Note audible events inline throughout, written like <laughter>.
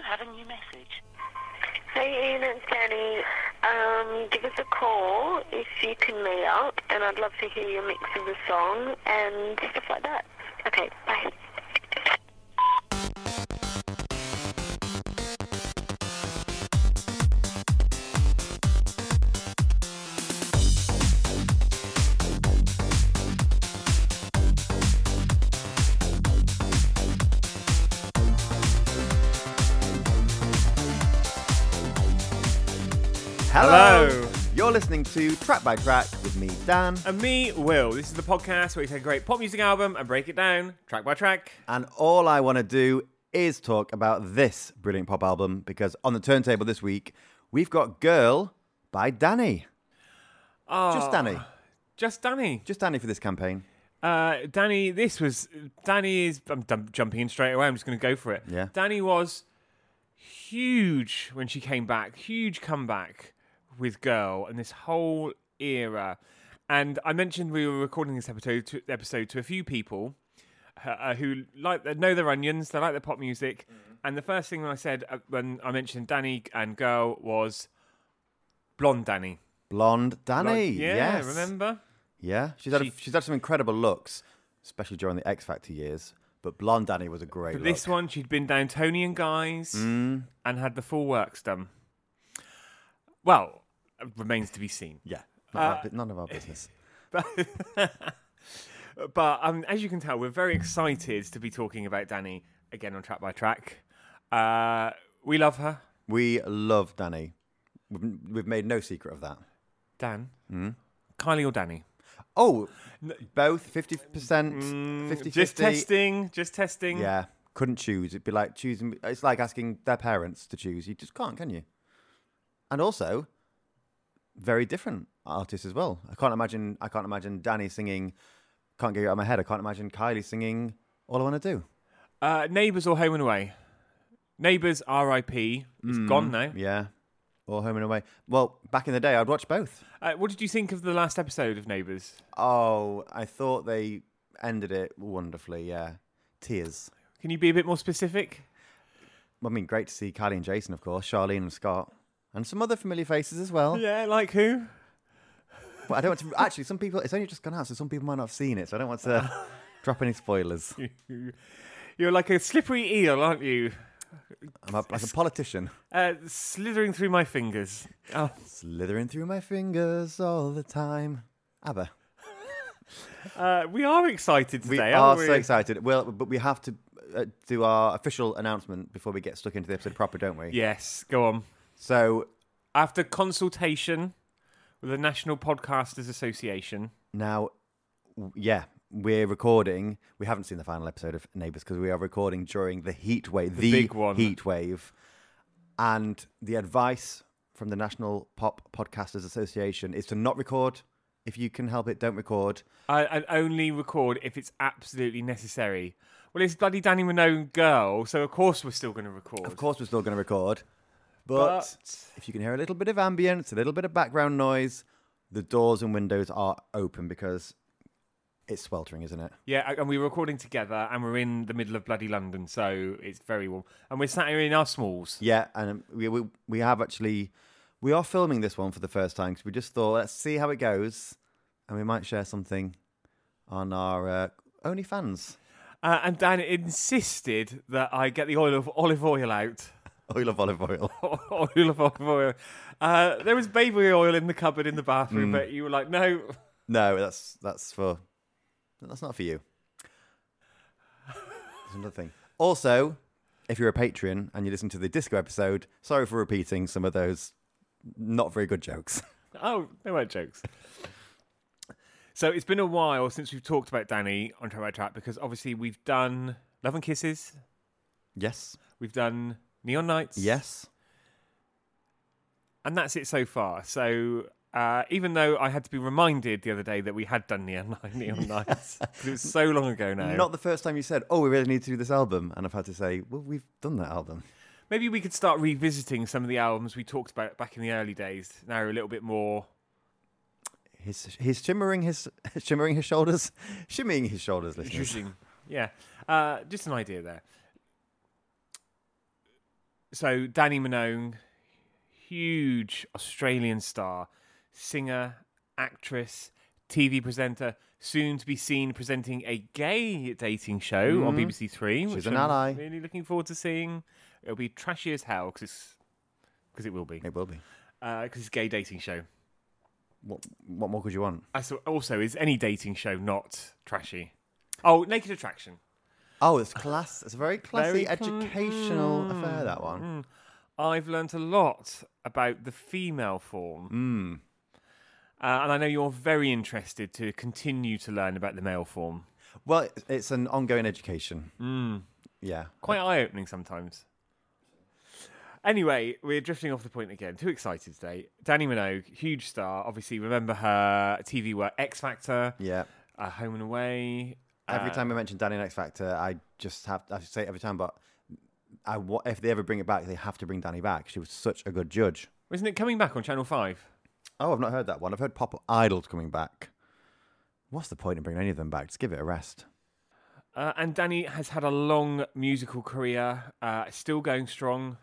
You have a new message. Hey Ian, it's Dannii. Um, give us a call if you can meet up, and I'd love to hear your mix of the song and stuff like that. Okay, bye. You're listening to Track by Track with me, Dan, And me, Will. This is the podcast where we take a great pop music album and break it down track by track. and all I want to do is talk about this brilliant pop album because on the turntable this week we've got "Girl" by Dannii. Oh, Just Dannii, Just Dannii. just Dannii for this campaign. Uh, Dannii, this was. Dannii is. I'm dum- jumping in straight away. I'm just going to go for it. Yeah. Dannii was huge when she came back. Huge comeback with Girl and this whole era. And I mentioned we were recording this episode to, episode to a few people uh, uh, who like know their onions. They like their pop music. And the first thing I said uh, when I mentioned Dannii and Girl was blonde Dannii. Blonde Blonde- Dannii, yeah, yes, remember? Yeah, she's had a, she's had some incredible looks, especially during the X Factor years. But blonde Dannii was a great For look. this one, she'd been down Toni and Guy's Mm, and had the full works done. Well, remains to be seen. yeah, Uh, our none of our business. <laughs> But, <laughs> but um, as you can tell, we're very excited to be talking about Dannii again on Track by Track. Uh, we love her. We love Dannii. We've, we've made no secret of that. Dan. Mm. Kylie or Dannii? Oh, both fifty percent, Mm, 50 just testing, just testing. Yeah, couldn't choose. It'd be like choosing. It's like asking their parents to choose. You just can't, can you? And also, very different artists as well. I can't imagine. I can't imagine Dannii singing. Can't get it out of my head. I can't imagine Kylie singing. All I want to do. Uh, Neighbours or Home and Away? Neighbours, R.I.P. It's Mm, gone now. Yeah, or Home and Away. Well, back in the day, I'd watch both. Uh, what did you think of the last episode of Neighbours? Oh, I thought they ended it wonderfully. Yeah, tears. Can you be a bit more specific? I mean, great to see Kylie and Jason, of course, Charlene and Scott, and some other familiar faces as well. Yeah, like who? But I don't want to. Actually, some people. It's only just gone out, so some people might not have seen it. So I don't want to <laughs> drop any spoilers. <laughs> You're like a slippery eel, aren't you? I'm a, like a politician, Uh, slithering through my fingers. Oh, slithering through my fingers all the time. ABBA. <laughs> uh, we are excited We today, are aren't we? so excited. Well, but we have to uh, do our official announcement before we get stuck into the episode proper, don't we? Yes, go on. So After consultation with the National Podcasters Association, now, w- yeah, we're recording. We haven't seen the final episode of Neighbours because we are recording during the heat wave, The big one. heat wave, and the advice from the National Pop Podcasters Association is to not record. If you can help it, don't record. I, and only record if it's absolutely necessary. Well, it's bloody Dannii Minogue girl, so of course we're still going to record. Of course, we're still going to record, but, But- if you can hear a little bit of ambience, a little bit of background noise, the doors and windows are open because it's sweltering, isn't it? Yeah, and we're recording together, and we're in the middle of bloody London, so it's very warm. And we're sat here in our smalls. Yeah, and we, we we have actually we are filming this one for the first time because we just thought let's see how it goes, and we might share something on our uh, OnlyFans. Uh, and Dan insisted that I get the oil of olive oil out. Oil of olive oil. <laughs> oil of olive oil. Uh, there was baby oil in the cupboard in the bathroom, Mm. but you were like, no. no, that's that's for that's not for you. That's another thing. Also, if you're a patron and you listen to the disco episode, sorry for repeating some of those not very good jokes. <laughs> Oh, they weren't jokes. So it's been a while since we've talked about Dannii on Track by Track because obviously we've done Love and Kisses, yes, we've done Neon Nights. yes. and that's it so far. So uh, even though I had to be reminded the other day that we had done Neon, Neon <laughs> Nights, it was so long ago now. Not the first time you said, "Oh, we really need to do this album," and I've had to say, "Well, we've done that album." Maybe we could start revisiting some of the albums we talked about back in the early days. Now a little bit more. His he's shimmering his shimmering his <laughs> shoulders, <laughs> shimmying his shoulders, listeners. Yeah. Uh, just an idea there. So Dannii Minogue, huge Australian star, singer, actress, TV presenter, soon to be seen presenting a gay dating show on mm-hmm. BBC Three. She's which an I'm ally. Really looking forward to seeing. It'll be trashy as hell because it's because it will be It will be. Uh, because it's a gay dating show. What, what more could you want? Also is any dating show not trashy? Oh, Naked Attraction. Oh, it's class. It's a very classy, Very cl- educational affair. That one. Mm. I've learnt a lot about the female form. Mm. Uh, and I know you're very interested to continue to learn about the male form. Well, it's an ongoing education. Mm. Yeah. Quite eye opening sometimes. Anyway, we're drifting off the point again. Too excited today. Dannii Minogue, huge star. Obviously, remember her TV work X Factor, Yeah. uh, Home and Away. Every uh, time I mention Dannii and X Factor, I just have I say it every time, but I if they ever bring it back, they have to bring Dannii back. She was such a good judge. Isn't it coming back on Channel 5? Oh, I've not heard that one. I've heard Pop Idol's coming back. What's the point in bringing any of them back? Just give it a rest. Uh, and Dannii has had a long musical career, uh, still going strong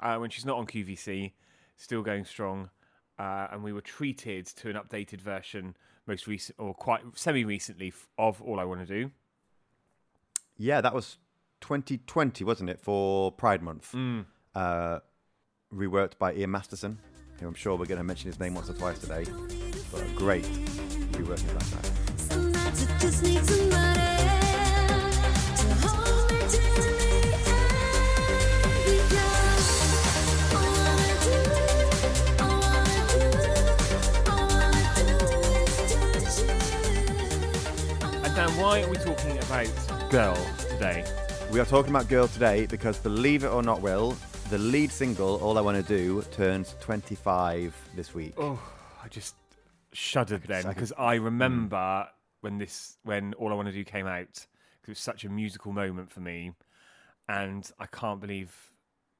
uh, when she's not on QVC, still going strong. Uh, and we were treated to an updated version most recent or quite semi recently of All I Want to Do. Yeah, that was 2020, wasn't it, for Pride Month? Mm. Uh, reworked by Ian Masterson, who I'm sure we're going to mention his name once or twice today. But a great reworking of that track. And why are we talking about Girl today? We are talking about Girl today because, believe it or not, Will, the lead single, All I Want to Do, turns 25 this week. Oh, I just shuddered then I because I remember when this when All I Want to Do came out 'cause it was such a musical moment for me, and I can't believe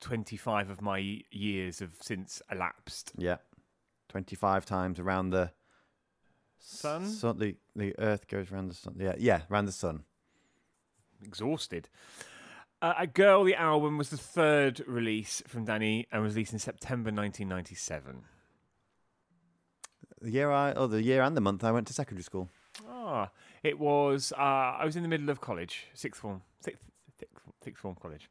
twenty five of my years have since elapsed. Yeah. 25 times around the Sun? sun the, the earth goes around the sun. Yeah, yeah, around the sun. Exhausted. Uh, a Girl, the album was the third release from Dannii and was released in September 1997. The year I, oh, the year and the month I went to secondary school. Ah, it was. Uh, I was in the middle of college, sixth form, sixth, sixth, sixth form college.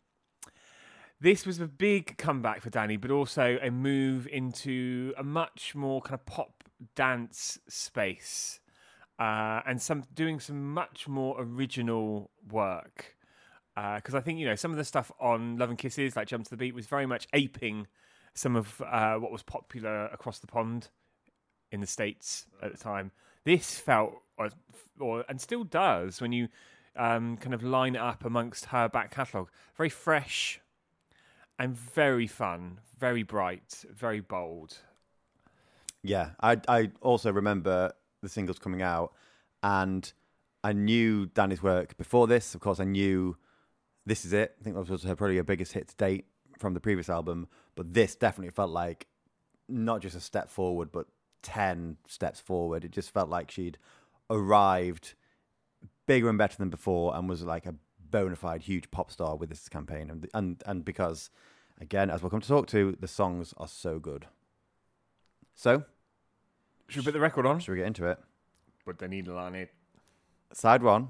This was a big comeback for Dannii, but also a move into a much more kind of pop dance space, uh, and some doing some much more original work. Because I think you know some of the stuff on Love and Kisses, like Jump to the Beat, was very much aping some of uh, what was popular across the pond in the states at the time. This felt, or, or and still does, when you um, kind of line it up amongst her back catalogue, very fresh and very fun, very bright, very bold. Yeah, I I also remember the singles coming out, and I knew Dannii's work before this. Of course, I knew this is it. I think that was her probably her biggest hit to date from the previous album, but this definitely felt like not just a step forward, but ten steps forward. It just felt like she'd arrived bigger and better than before, and was like a bona fide huge pop star with this campaign, and and and because again, as we'll come to talk to, the songs are so good. So, Should we put the record on? should we get into it? Put the needle on it. Side one,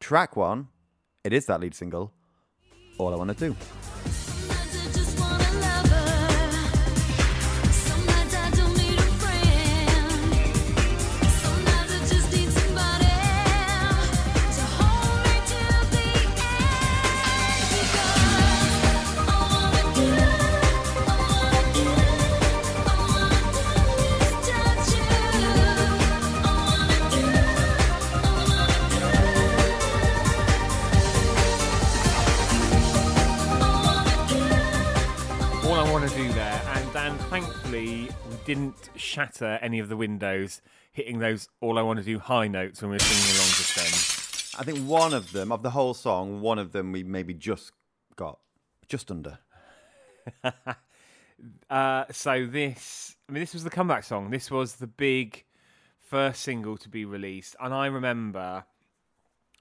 track one. It is that lead single. All I want to do. Thankfully, we didn't shatter any of the windows, hitting those all I want to do high notes when we were singing along just then. I think one of them, of the whole song, one of them we maybe just got just under. <laughs> Uh, so this, I mean, this was the comeback song. This was the big first single to be released, and I remember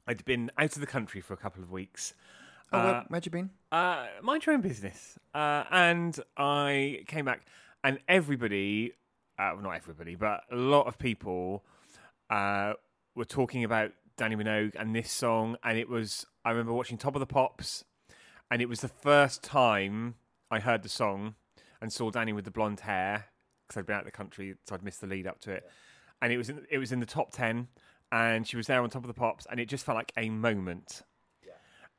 I'd been out of the country for a couple of weeks, Oh, Uh, where, where'd you been? uh, mind your own business. Uh, and I came back, and everybody, uh, well, not everybody, but a lot of people uh, were talking about Dannii Minogue and this song. And it was, I remember watching Top of the Pops, and it was the first time I heard the song and saw Dannii with the blonde hair because I'd been out of the country, so I'd missed the lead up to it. And it was in, it was in the top ten, and she was there on Top of the Pops, and it just felt like a moment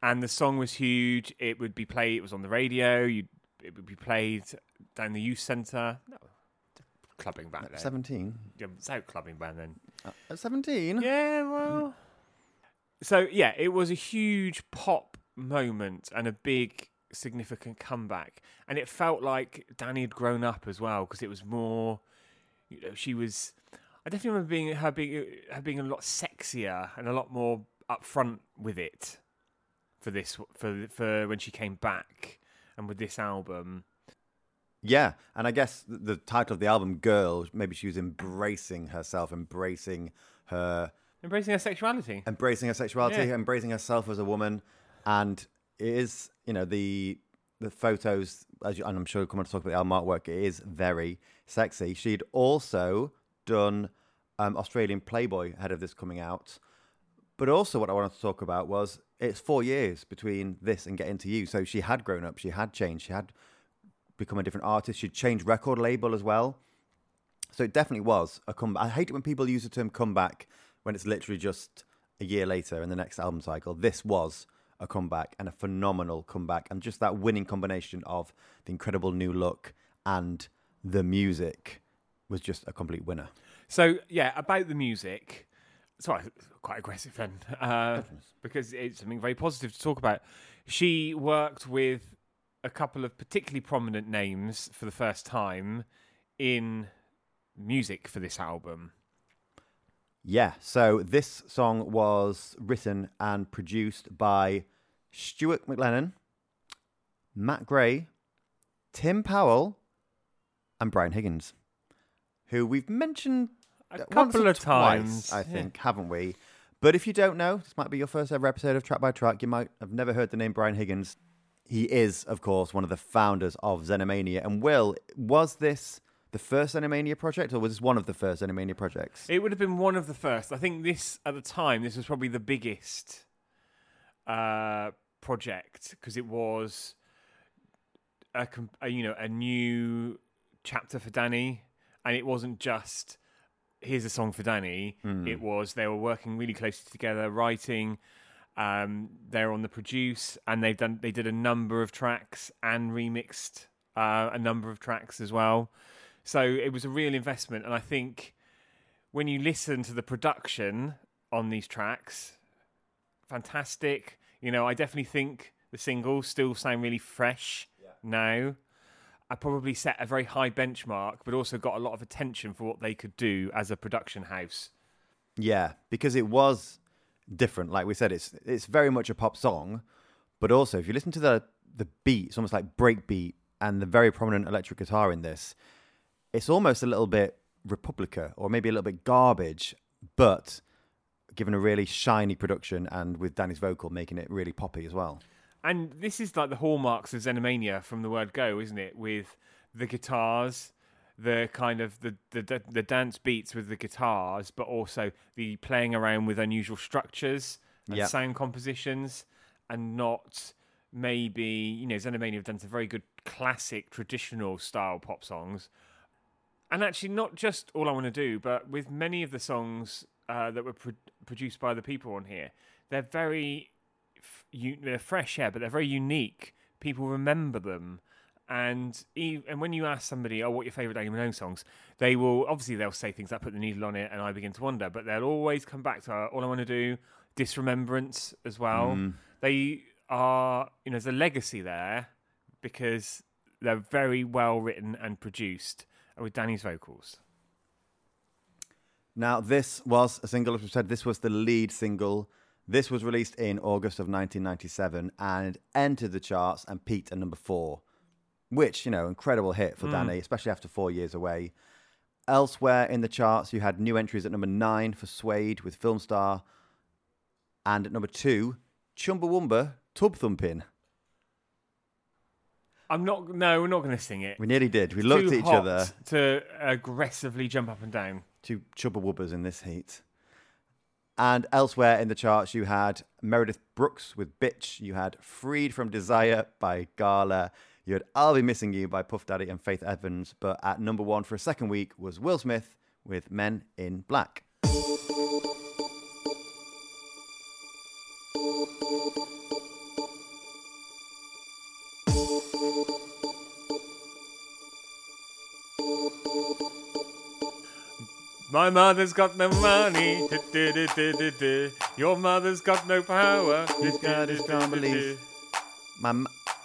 and the song was huge. It would be played. It was on the radio. You, it would be played down the youth centre. No, clubbing back then. 17. Yeah, it's out clubbing back then. Uh, at 17? Yeah, well. Mm. So yeah, it was a huge pop moment and a big significant comeback, and it felt like Dannii had grown up as well because it was more. You know, she was. I definitely remember being her being her being a lot sexier and a lot more upfront with it for this for for when she came back and with this album. Yeah, and I guess the title of the album, Girl, maybe she was embracing herself, embracing her, Embracing her sexuality. embracing her sexuality, Yeah. embracing herself as a woman, and it is, you know, the the photos, as you, and I'm sure we'll come on to talk about the album artwork. It is very sexy. She'd also done um, Australian Playboy ahead of this coming out, but also what I wanted to talk about was it's four years between this and getting to you. So she had grown up, she had changed, she had become a different artist. She'd changed record label as well. So it definitely was a comeback. I hate it when people use the term comeback when it's literally just a year later in the next album cycle. This was a comeback and a phenomenal comeback, and just that winning combination of the incredible new look and the music was just a complete winner. So yeah, about the music. Sorry, quite aggressive then, uh, because it's something very positive to talk about. She worked with a couple of particularly prominent names for the first time in music for this album. Yeah, so this song was written and produced by Stuart McLennan, Matt Gray, Tim Powell, and Brian Higgins, who we've mentioned A couple of twice, times, I yeah. think, haven't we? But if you don't know, this might be your first ever episode of Track by Track. You might have never heard the name Brian Higgins. He is, of course, one of the founders of Xenomania. And Will, was this the first Xenomania project, or was this one of the first Xenomania projects? It would have been one of the first. I think this at the time this was probably the biggest uh, project because it was a, a you know a new chapter for Dannii, and it wasn't just here's a song for Dannii. It was they were working really closely together, writing. Um, they're on the produce, and they've done they did a number of tracks and remixed uh, a number of tracks as well. So it was a real investment, and I think when you listen to the production on these tracks, fantastic. You know, I definitely think the singles still sound really fresh now. I probably set a very high benchmark, but also got a lot of attention for what they could do as a production house. Yeah, because it was different. Like we said, it's it's very much a pop song, but also if you listen to the the beat, it's almost like breakbeat and the very prominent electric guitar in this. It's almost a little bit Republica or maybe a little bit garbage, but given a really shiny production and with Dannii's vocal making it really poppy as well. And this is like the hallmarks of Xenomania from the word go, isn't it? With the guitars, the kind of the, the, the, dance beats with the guitars, but also the playing around with unusual structures and Yeah. sound compositions, and not maybe, you know, Xenomania have done some very good classic traditional style pop songs. And actually, not just All I Want to Do, but with many of the songs uh, that were pro- produced by the people on here, they're very they're fresh, yeah, but they're very unique. People remember them, and and when you ask somebody, "Oh, what your favorite Dannii Minogue songs?" They will obviously they'll say things like "Put the Needle on It" and "I Begin to Wonder," but they'll always come back to uh, "All I Want to Do," "Disremembrance" as well. Mm. They are, you know, there's a legacy there because they're very well written and produced, with Dannii's vocals. Now, this was a single, as we said, this was the lead single. This was released in August of 1997 and entered the charts and peaked at number four, which, you know, incredible hit for mm. Dannii, especially after four years away. Elsewhere in the charts, you had new entries at number nine for Suede with Film Star. And at number two, Chumbawamba Tub thumping. I'm not. No, we're not going to sing it. We nearly did. We looked Too at each other. to aggressively jump up and down. Two chubba in this heat. And elsewhere in the charts, you had Meredith Brooks with Bitch. You had Freed from Desire by Gala. You had I'll Be Missing You by Puff Daddy and Faith Evans. But at number one for a second week was Will Smith with Men in Black. My mother's got no money. Your mother's got no power. He's got his strong beliefs. My,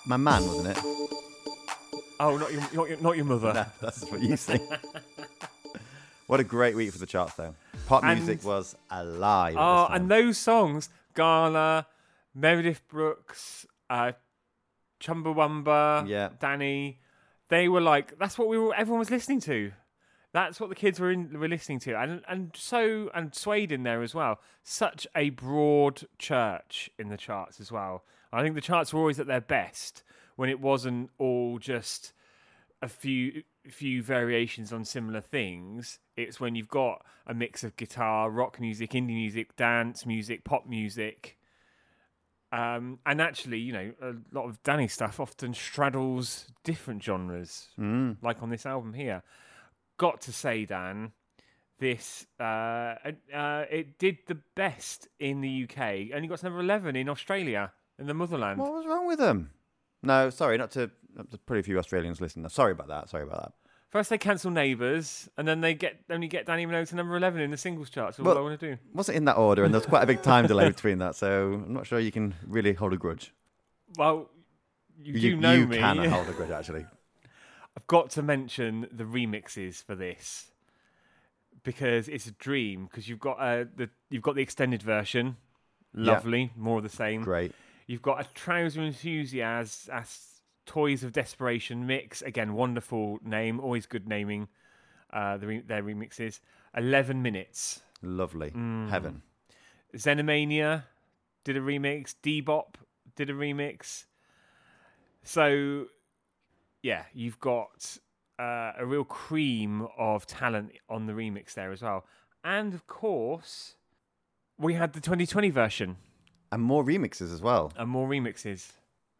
my man, wasn't it? Oh, not your, not your, not your mother. No, that's what you say. <laughs> what a great week for the charts, though. Pop And- music was alive. Oh, and those songs, Gala, Meredith Brooks, uh, Chumbawamba, Yeah. Dannii, they were like, that's what we were, everyone was listening to. That's what the kids were in, were listening to, and and so and Suede in there as well. Such a broad church in the charts as well. I think the charts were always at their best when it wasn't all just a few few variations on similar things. It's when you've got a mix of guitar, rock music, indie music, dance music, pop music. Um, and actually, you know, a lot of Dannii stuff often straddles different genres, Mm. like on this album here. Got to say, Dan, this uh, uh, it did the best in the UK. Only got to number eleven in Australia, in the motherland. What was wrong with them? No, sorry, not to. Pretty few Australians listening. Sorry about that. Sorry about that. First they cancel Neighbours, and then they get only get Dannii Minogue to number eleven in the singles charts. That's Well- all I want to do. wasn't in that order, and there's quite a big time delay between that, so I'm not sure you can really hold a grudge. Well, you, do know you me. can hold a <laughs> grudge, actually. Got to mention the remixes for this because it's a dream. Because you've got uh, the you've got the extended version, Yeah. lovely, more of the same. Great. You've got a trouser enthusiast as Toys of Desperation mix. Again, wonderful name, always good naming. Uh, the re- their remixes. Eleven minutes. Lovely. Mm. Heaven. Xenomania did a remix. Debop did a remix. So, yeah, you've got uh, a real cream of talent on the remix there as well. And of course, we had the 2020 version And more remixes as well. and more remixes.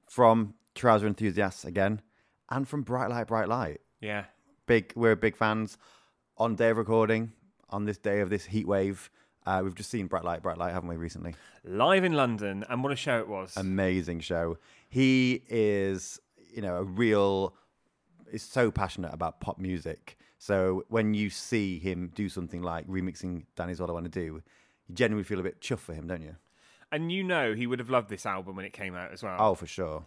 From Trouser Enthusiasts again, and from Bright Light, Bright Light. Yeah. Big, we're big fans. On day of recording, on this day of this heat wave, uh, we've just seen Bright Light, Bright Light, haven't we, recently? Live in London, and what a show it was. amazing show. He is, you know, a real is so passionate about pop music. So when you see him do something like remixing Dannii's All I Want to Do, you genuinely feel a bit chuffed for him, don't you? and you know he would have loved this album when it came out as well. Oh, for sure.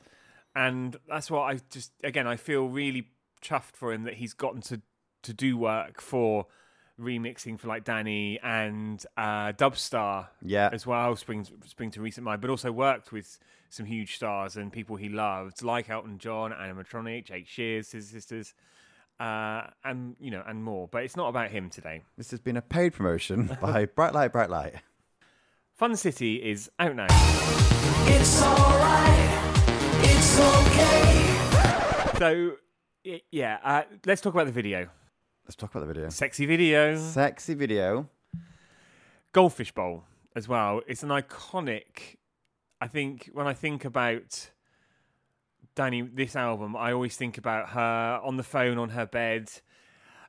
and that's what I just again I feel really chuffed for him that he's gotten to to do work for remixing for like Dannii and uh, Dubstar Yeah. as well. Springs spring to recent mind, but also worked with some huge stars and people he loved, like Elton John, Ana Matronic, Jake Shears, Scissor Sisters, uh, and you know, and more. But it's not about him today. This has been a paid promotion <laughs> by Bright Light, Bright Light. Fun City is out now. It's alright. It's okay. So y- yeah, uh, let's talk about the video. Let's talk about the video. Sexy video. Sexy video. Goldfish Bowl as well. It's an iconic. I think when I think about Dannii, this album, I always think about her on the phone on her bed,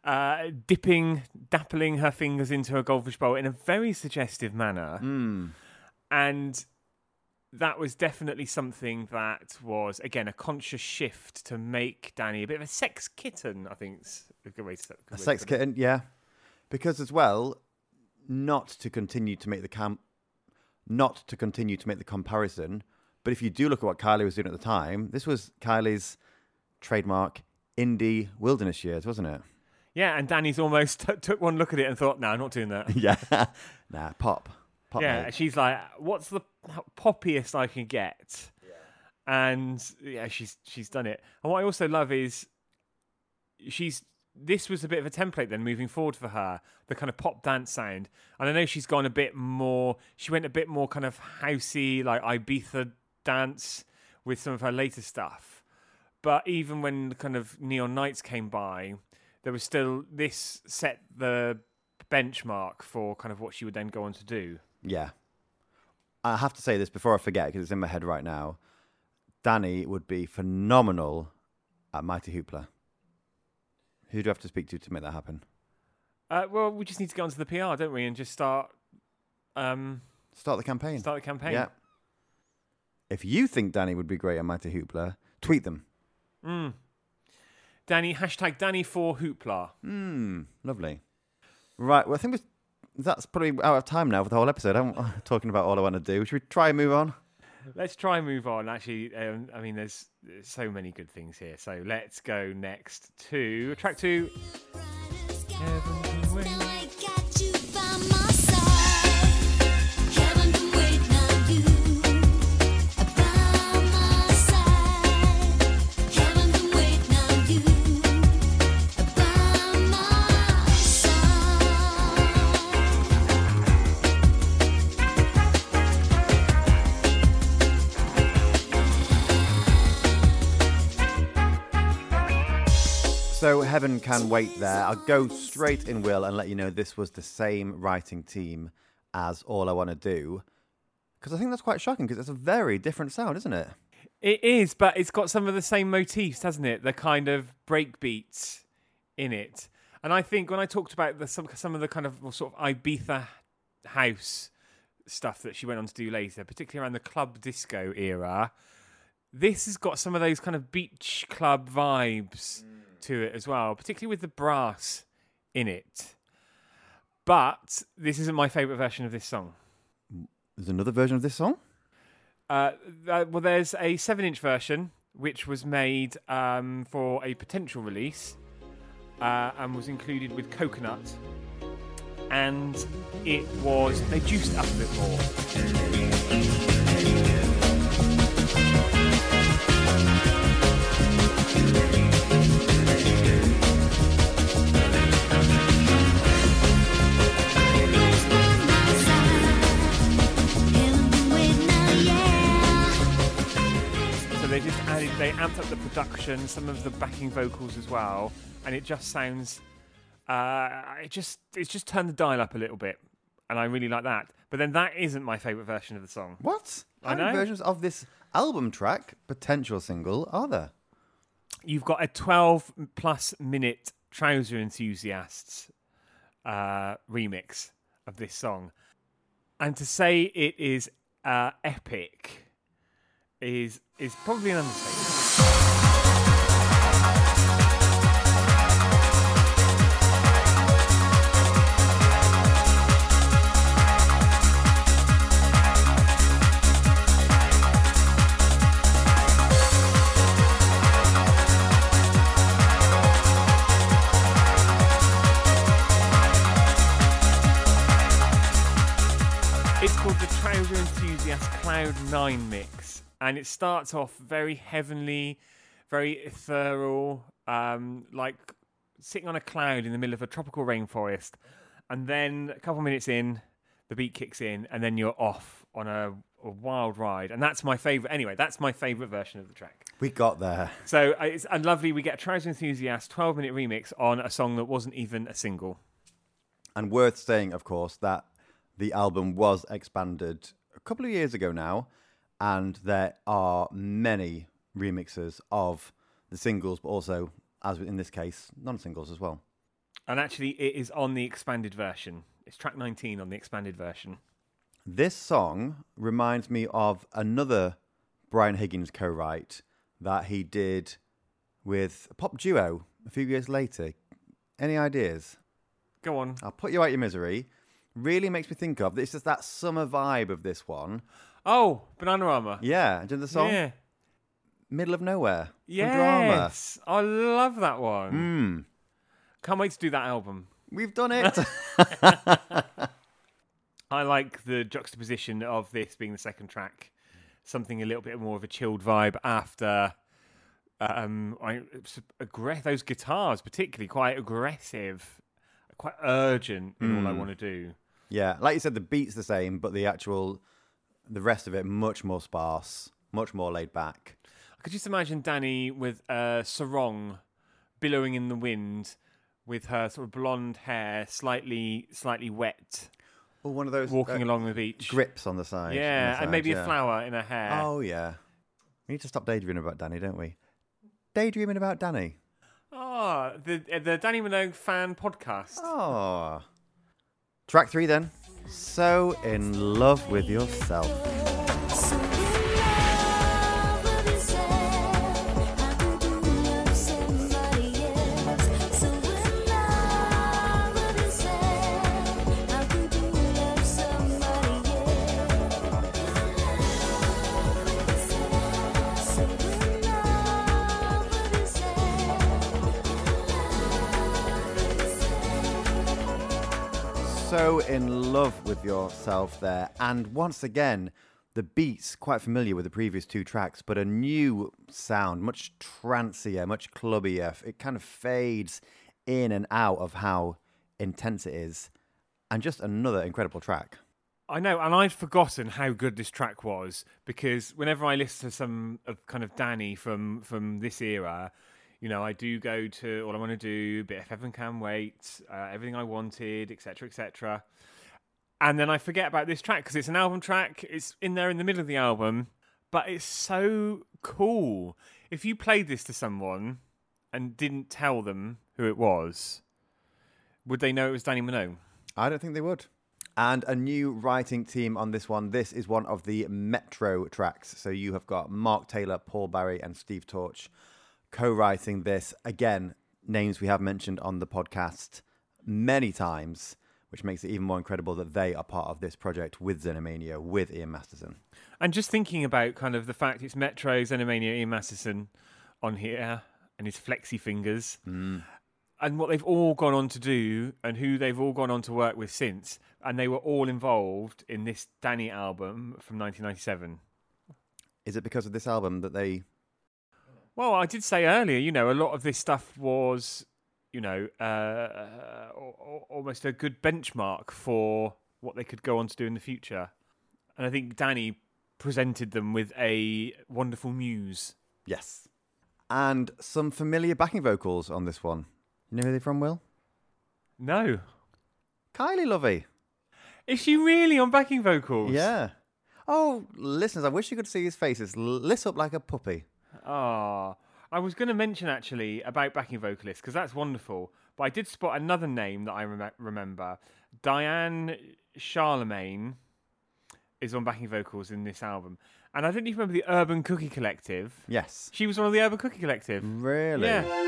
uh, dipping, dappling her fingers into a goldfish bowl in a very suggestive manner, Mm. and that was definitely something that was again a conscious shift to make Dannii a bit of a sex kitten. I think is a good way to. good A sex kitten, yeah. Because as well, not to continue to make the cam, not to continue to make the comparison, but if you do look at what Kylie was doing at the time, this was Kylie's trademark indie wilderness years, wasn't it? Yeah, and Dannii's almost t- took one look at it and thought, "No, I'm not doing that." <laughs> yeah. nah, pop. Pop. yeah, mate. she's like, "What's the poppiest I can get?" Yeah. And yeah, she's she's done it. And what I also love is she's this was a bit of a template then moving forward for her, the kind of pop dance sound. And I know she's gone a bit more. She went a bit more kind of housey, like Ibiza dance with some of her later stuff. But even when the kind of Neon Nights came by, there was still this set the benchmark for kind of what she would then go on to do. Yeah. I have to say this before I forget because it's in my head right now. Dannii would be phenomenal at Mighty Hoopla. Who do I have to speak to to make that happen? Uh, well, we just need to get onto the PR, don't we, and just start um, Start the campaign. start the campaign. Yeah. If you think Dannii would be great at Mighty Hoopla, tweet them. Mm. Dannii hashtag Dannii for Hoopla. Hmm, lovely. Right, well, I think that's probably out of time now for the whole episode. I'm <laughs> talking about all I want to do. Should we try and move on? Let's try and move on. Actually, um, I mean, there's, there's so many good things here. So let's go next to track two. Heaven So Heaven Can Wait there. I'll go straight in, Will, and let you know this was the same writing team as All I Want to Do. Because I think that's quite shocking because it's a very different sound, isn't it? It is, but it's got some of the same motifs, hasn't it? The kind of break beats in it. And I think when I talked about the, some some of the kind of more sort of Ibiza house stuff that she went on to do later, particularly around the club disco era, this has got some of those kind of beach club vibes mm. To it as well, particularly with the brass in it. But this isn't my favourite version of this song. There's another version of this song? Uh, th- well, there's a seven-inch version which was made um, for a potential release uh, and was included with Coconut, and it was they juiced up a bit more. They they amped up the production, some of the backing vocals as well, and it just sounds, uh, it just, it's just turned the dial up a little bit, and I really like that. But then that isn't my favourite version of the song. What? I How many know. versions of this album track, potential single, are there? You've got a 12 plus minute Trouser Enthusiasts uh, remix of this song. And to say it is uh, epic is is probably an understatement. It's called the Trouser Enthusiast Cloud 9 mix. And it starts off very heavenly, very ethereal, um, like sitting on a cloud in the middle of a tropical rainforest. And then a couple minutes in, the beat kicks in, and then you're off on a, a wild ride. And that's my favorite. Anyway, that's my favorite version of the track. We got there. So uh, it's and lovely. We get a Trouser Enthusiast 12 minute remix on a song that wasn't even a single. And worth saying, of course, that the album was expanded a couple of years ago now, and there are many remixes of the singles, but also, as in this case, non singles as well. And actually, it is on the expanded version. It's track 19 on the expanded version. This song reminds me of another Brian Higgins co write that he did with a pop duo a few years later. Any ideas? Go on. I'll put you out your misery. Really makes me think of it's just that summer vibe of this one. Oh, Bananarama. Yeah, do you know the song? Yeah. Middle of Nowhere. Yes. I love that one. Mm. Can't wait to do that album. We've done it. <laughs> <laughs> I like the juxtaposition of this being the second track, something a little bit more of a chilled vibe after um, I, it's aggre- those guitars, particularly quite aggressive, quite urgent in all I want to do. yeah, like you said, the beat's the same, but the actual, the rest of it much more sparse much more laid back. I could just imagine Dannii with a sarong billowing in the wind with her sort of blonde hair slightly slightly wet Oh, one of those walking uh, along the beach. grips on the side. on the yeah, side, and maybe yeah. a flower in her hair. Oh yeah. We need to stop daydreaming about Dannii, don't we? Daydreaming about Dannii. Oh, the the Dannii Minogue fan podcast. Oh. Track three then. So in love with yourself. In love with yourself there. And once again, the beats quite familiar with the previous two tracks, but a new sound, much trancier, much clubbier. It kind of fades in and out of how intense it is. And just another incredible track. I know, and I'd forgotten how good this track was because whenever I listen to some of kind of Dannii from from this era, you know, I do go to all I want to do, bit of heaven can wait, uh, everything I wanted, etc., etc. And then I forget about this track because it's an album track. It's in there in the middle of the album, but it's so cool. If you played this to someone and didn't tell them who it was, would they know it was Dannii Minogue? I don't think they would. And a new writing team on this one. This is one of the Metro tracks. So you have got Mark Taylor, Paul Barry, and Steve Torch co writing this. Again, names we have mentioned on the podcast many times, which makes it even more incredible that they are part of this project with Xenomania, with Ian Masterson. And just thinking about kind of the fact it's Metro, Xenomania, Ian Masterson on here and his flexi fingers mm. and what they've all gone on to do and who they've all gone on to work with since. And they were all involved in this Dannii album from 1997. Is it because of this album that they. Well, I did say earlier, you know, a lot of this stuff was, you know, uh, uh, al- al- almost a good benchmark for what they could go on to do in the future. And I think Dannii presented them with a wonderful muse. Yes. And some familiar backing vocals on this one. You know who they're from, Will? No. Kylie Lovey. Is she really on backing vocals? Yeah. Oh, listeners, I wish you could see his face. It's lit up like a puppy. Ah, I was going to mention actually about backing vocalists because that's wonderful. But I did spot another name that I rem- remember. Diane Charlemagne is on backing vocals in this album. And I don't even remember the Urban Cookie Collective. Yes. She was one of the Urban Cookie Collective. Really? Yeah.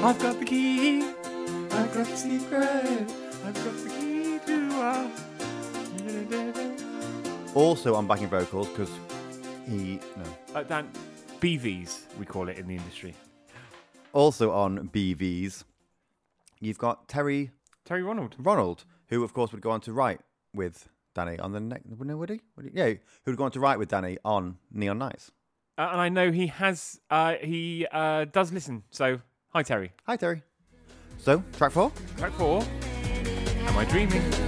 I've got the key. I've got the secret. I've got the key to. Also on backing vocals because he no. Uh, Dan, BVs, we call it in the industry. Also on BVs, you've got Terry Terry Ronald. Ronald, who of course would go on to write with Dannii on the next. No, would he? Would he? Yeah, who would go on to write with Dannii on Neon Nights. Uh, and I know he has, uh, he uh, does listen. So, hi, Terry. Hi, Terry. So, track four. Track four. Am I dreaming?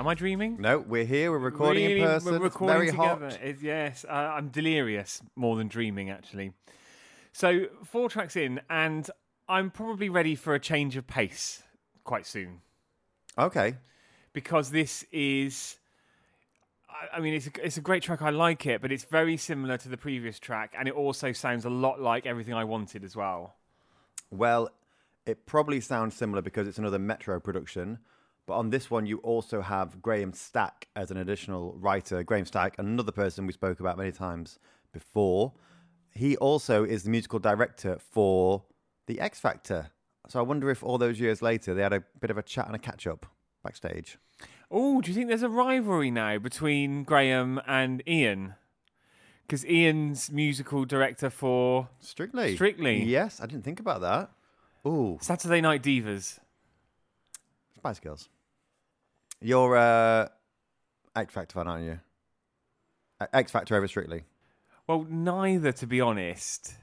Am I dreaming? No, we're here. We're recording Really, in person. We're It's recording very together. hot. It- yes, uh, I'm delirious more than dreaming, actually. So, four tracks in, and I'm probably ready for a change of pace quite soon Okay. because this is. I- I mean, it's a, it's a great track. I like it, but it's very similar to the previous track, and it also sounds a lot like everything I wanted as well. Well, it probably sounds similar because it's another Metro production. But on this one, you also have Graham Stack as an additional writer. Graham Stack, another person we spoke about many times before. He also is the musical director for The X Factor So I wonder if all those years later they had a bit of a chat and a catch up backstage. Oh, do you think there's a rivalry now between Graham and Ian? Because Ian's musical director for Strictly. Strictly. Yes, I didn't think about that. Oh, Saturday Night Divas. Spice Girls. You're uh, X Factor fan, aren't you? Uh, X Factor over Strictly. Well, neither, to be honest.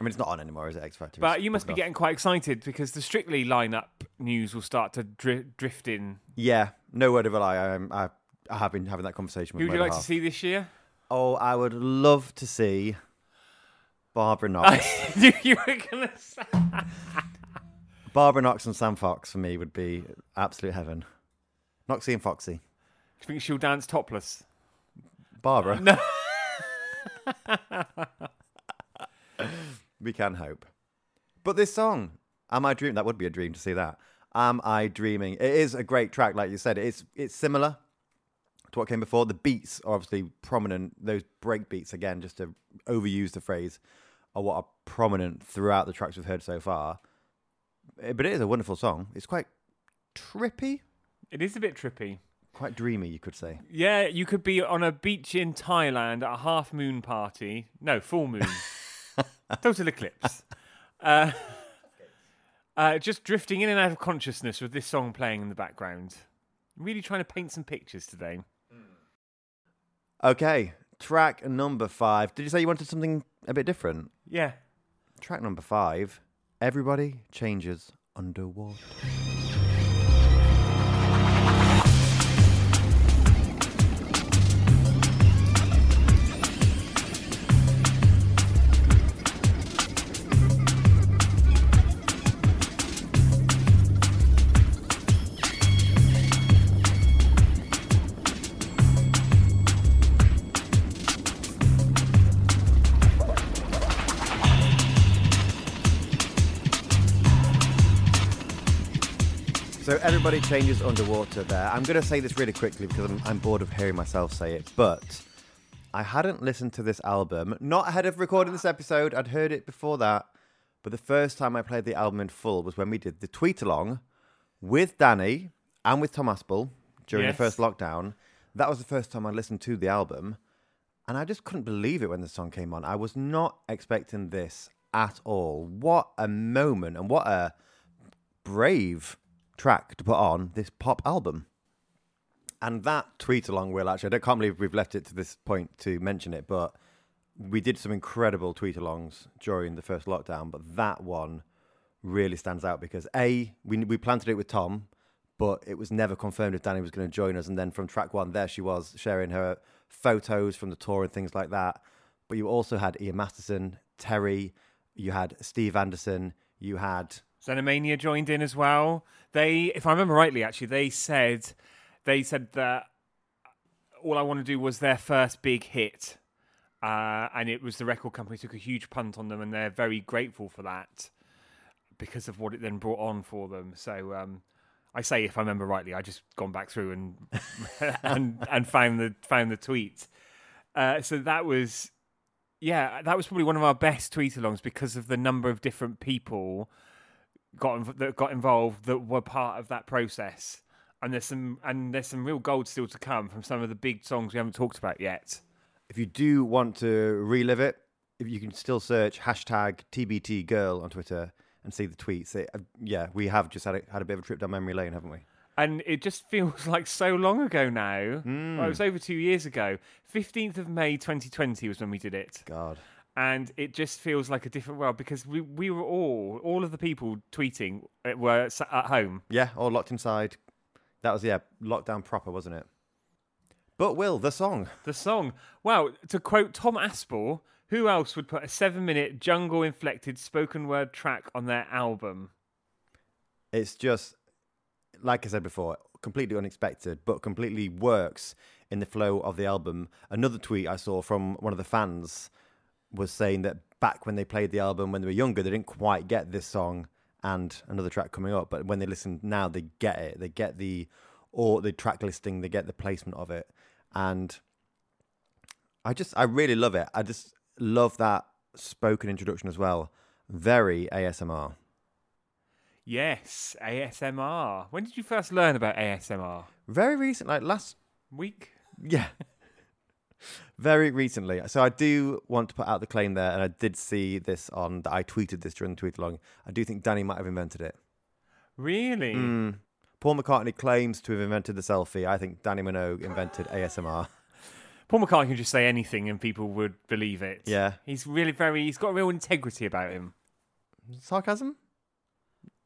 I mean, it's not on anymore, is it? X Factor. But you must be off. getting quite excited because the Strictly lineup news will start to dri- drift in. Yeah, no word of a lie. I, I, I have been having that conversation with Who would you like other to see this year? Oh, I would love to see Barbara Knox. <laughs> you were going to say. Barbara Knox and Sam Fox for me would be absolute heaven. Noxie and Foxy. Do you think she'll dance topless? Barbara. No. <laughs> we can hope. But this song, Am I Dreaming? That would be a dream to see that. Am I Dreaming? It is a great track, like you said. It's it's similar to what came before. The beats are obviously prominent. Those break beats, again, just to overuse the phrase, are what are prominent throughout the tracks we've heard so far. Eh, But it is a wonderful song. It's quite trippy, It is a bit trippy. quite dreamy, you could say. Yeah, you could be on a beach in Thailand at a half moon party. No, full moon. <laughs> Total eclipse. Uh, <laughs> uh, just drifting in and out of consciousness with this song playing in the background. Really trying to paint some pictures today. Okay, track number five. Did you say you wanted something a bit different? Yeah. Track number five. Everybody changes underwater. Changes underwater there. I'm going to say this really quickly because I'm, I'm bored of hearing myself say it, but I hadn't listened to this album, not ahead of recording this episode. I'd heard it before that, but the first time I played the album in full was when we did the tweet along with Dannii and with Tom Aspel during Yes. the first lockdown. That was the first time I listened to the album, and I just couldn't believe it when the song came on. I was not expecting this at all. What a moment and what a brave track to put on this pop album. And that tweet along, Will, actually, I can't believe we've left it to this point to mention it, but we did some incredible tweet alongs during the first lockdown. But that one really stands out because A, we, we do it with Tom, but it was never confirmed if Dannii was going to join us. And then from track one, there she was sharing her photos from the tour and things like that. But you also had Ian Masterson, Terry, you had Steve Anderson, you had Xenomania joined in as well. They, if I remember rightly, actually, they said they said that all I want to do was their first big hit, uh, and it was the record company took a huge punt on them, and they're very grateful for that because of what it then brought on for them. So um, I say, if I remember rightly, I just gone back through and <laughs> and and found the found the tweet. Uh, so that was yeah, that was probably one of our best tweet alongs because of the number of different people got that got involved that were part of that process. And there's some and there's some real gold still to come from some of the big songs we haven't talked about yet. if you do want to relive it, if you can still search hashtag TBT girl on Twitter and see the tweets. It, uh, yeah, we have just had a, had a bit of a trip down memory lane, haven't we? And it just feels <laughs> like so long ago now. Hmm. Well, it was over two years ago. 15th of May 2020 was when we did it. God. And it just feels like a different world because we we were all all of the people tweeting uh, were at home. Yeah, all locked inside. That was, yeah, lockdown proper, wasn't it? But Will, the song. The song, wow! To quote Tom Aspel, who else would put a seven-minute jungle-inflected spoken word track on their album? It's just, like I said before, completely unexpected, but completely works in the flow of the album. Another tweet I saw from one of the fans was saying that back when they played the album when they were younger, they didn't quite get this song and another track coming up. But when they listen now, they get it. They get the or the track listing, they get the placement of it, and I just I really love it. I just love that spoken introduction as well. Very ASMR. Yes, ASMR. When did you first learn about ASMR? Very recent, like last Week? Yeah. Very recently. So I do want to put out the claim there, and I did see this on that I tweeted this during the tweet along. I do think Dannii might have invented it. Really? Mm. Paul McCartney claims to have invented the selfie. I think Dannii Minogue invented ASMR. <laughs> Paul McCartney can just say anything and people would believe it. Yeah. He's really very, he's got real integrity about him. Sarcasm?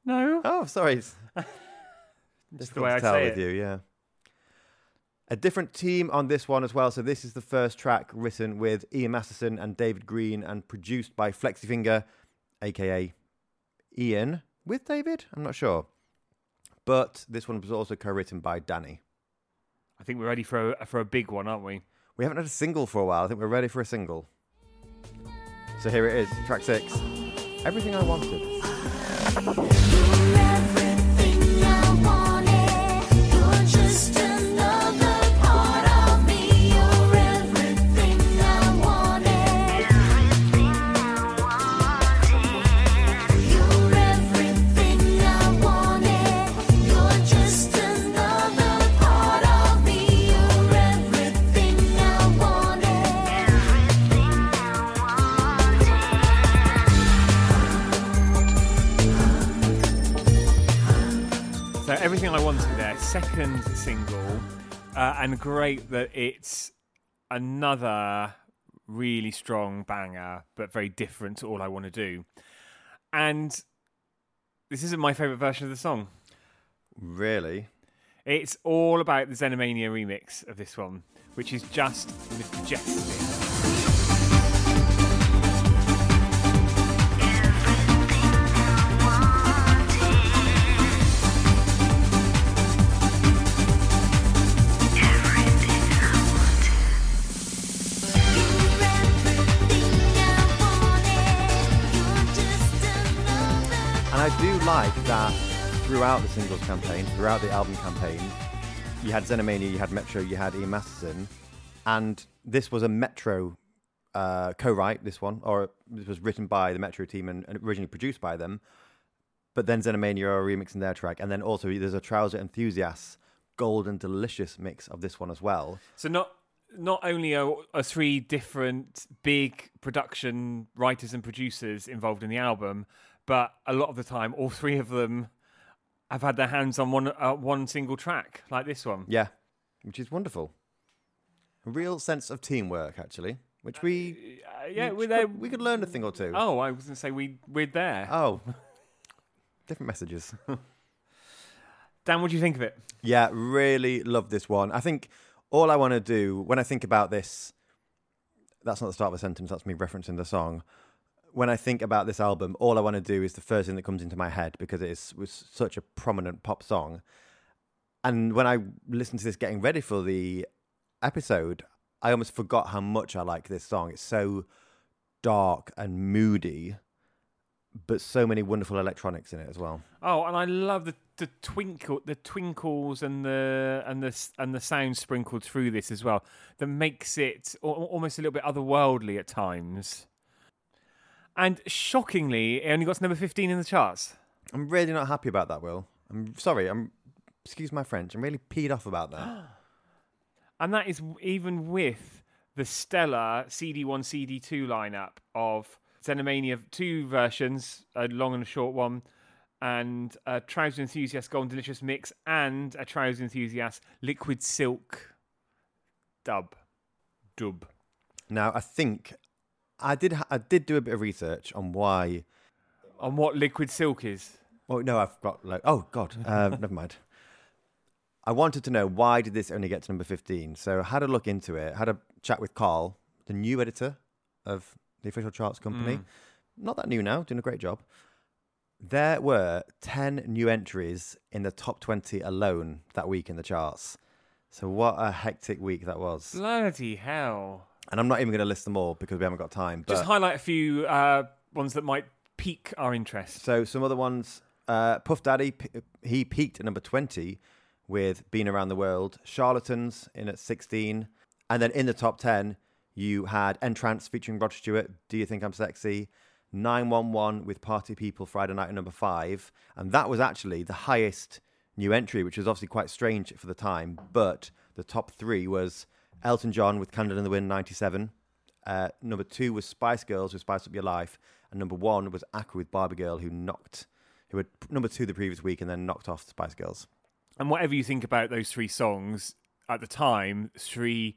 No. Oh, sorry. <laughs> Just the way I tell say with it. you, yeah. A different team on this one as well. So this is the first track written with Ian Masterson and David Green and produced by Flexifinger, aka Ian, with David. I'm not sure, but this one was also co-written by Dannii. I think we're ready for a, for a big one, aren't we? We haven't had a single for a while. I think we're ready for a single. So here it is, track six. Everything I wanted. Second single, uh, and great that it's another really strong banger, but very different to all I want to do. And this isn't my favorite version of the song. Really? It's all about the Xenomania remix of this one, which is just majestic. Throughout the singles campaign, throughout the album campaign, you had Xenomania, you had Metro, you had Ian Masterson, and this was a Metro uh, co-write. This one, or this was written by the Metro team and, and originally produced by them. But then Xenomania are remixing their track, and then also there's a Trouser Enthusiasts Golden Delicious mix of this one as well. So not not only are, are three different big production writers and producers involved in the album, but a lot of the time, all three of them have had their hands on one uh, one single track, like this one. Yeah, which is wonderful. A real sense of teamwork, actually, which we Uh, yeah, we could, we could learn a thing or two. Oh, I was going to say we we're there. Oh, <laughs> different messages. <laughs> Dan, what do you think of it? yeah, really love this one. I think all I want to do when I think about this, that's not the start of a sentence, that's me referencing the song. When I think about this album, all I want to do is the first thing that comes into my head because it is, was such a prominent pop song. And when I listened to this getting ready for the episode, I almost forgot how much I like this song. It's so dark and moody, but so many wonderful electronics in it as well. Oh, and I love the the twinkle, the twinkles, and the and the and the sound sprinkled through this as well. That makes it almost a little bit otherworldly at times. And shockingly, it only got to number fifteen in the charts. I'm really not happy about that, Will. I'm sorry. I'm excuse my French. I'm really peed off about that. <gasps> And that is even with the stellar CD1, CD2 lineup of Xenomania two versions, a long and a short one, and a Trouser Enthusiast Golden Delicious mix, and a Trouser Enthusiast Liquid Silk dub. Dub. now, I think I did. Ha- I did do a bit of research on why. On what Liquid Silk is. Oh no, I've got like. Oh God, uh, <laughs> never mind. I wanted to know why did this only get to number fifteen. So I had a look into it. Had a chat with Carl, the new editor of the official charts company. Not that new now, doing a great job. There were 10 new entries in the top 20 alone that week in the charts. So, what a hectic week that was. Bloody hell. And I'm not even going to list them all because we haven't got time. But Just highlight a few uh, ones that might pique our interest. so some other ones. Uh, Puff Daddy, p- he peaked at number 20 with Being Around the World. Charlatans in at 16. And then in the top 10, you had N-Trance featuring Rod Stewart, Do You Think I'm Sexy? 911 with Party People Friday night at number five. And that was actually the highest new entry, which was obviously quite strange for the time. But the top three was Elton John with Candle in the Wind 97. Uh, number two was Spice Girls with Spice Up Your Life. And number one was Aqua with Barbie Girl, who knocked, who had number two the previous week and then knocked off Spice Girls. And whatever you think about those three songs at the time, three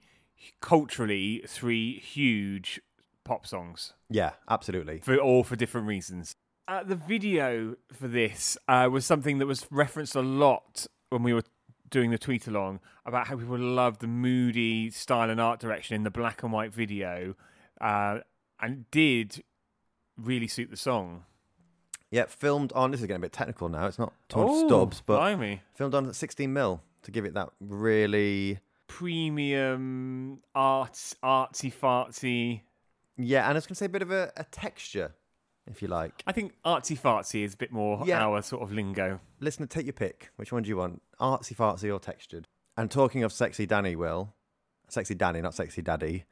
culturally three huge pop songs Yeah, absolutely. for all for different reasons. Uh, the video for this uh, was something that was referenced a lot when we were doing the tweet along about how people love the moody style and art direction in the black and white video, uh, and did really suit the song. Yeah, filmed on. This is getting a bit technical now. It's not torn Oh, stubs, but blimey. filmed on 16 mil to give it that really. premium arts artsy fartsy. Yeah, and I was going to say a bit of a, a texture, if you like. I think artsy fartsy is a bit more Yeah. our sort of lingo. Listener, take your pick. Which one do you want? Artsy fartsy or textured? And talking of sexy Dannii, Will, sexy Dannii, not sexy Daddy,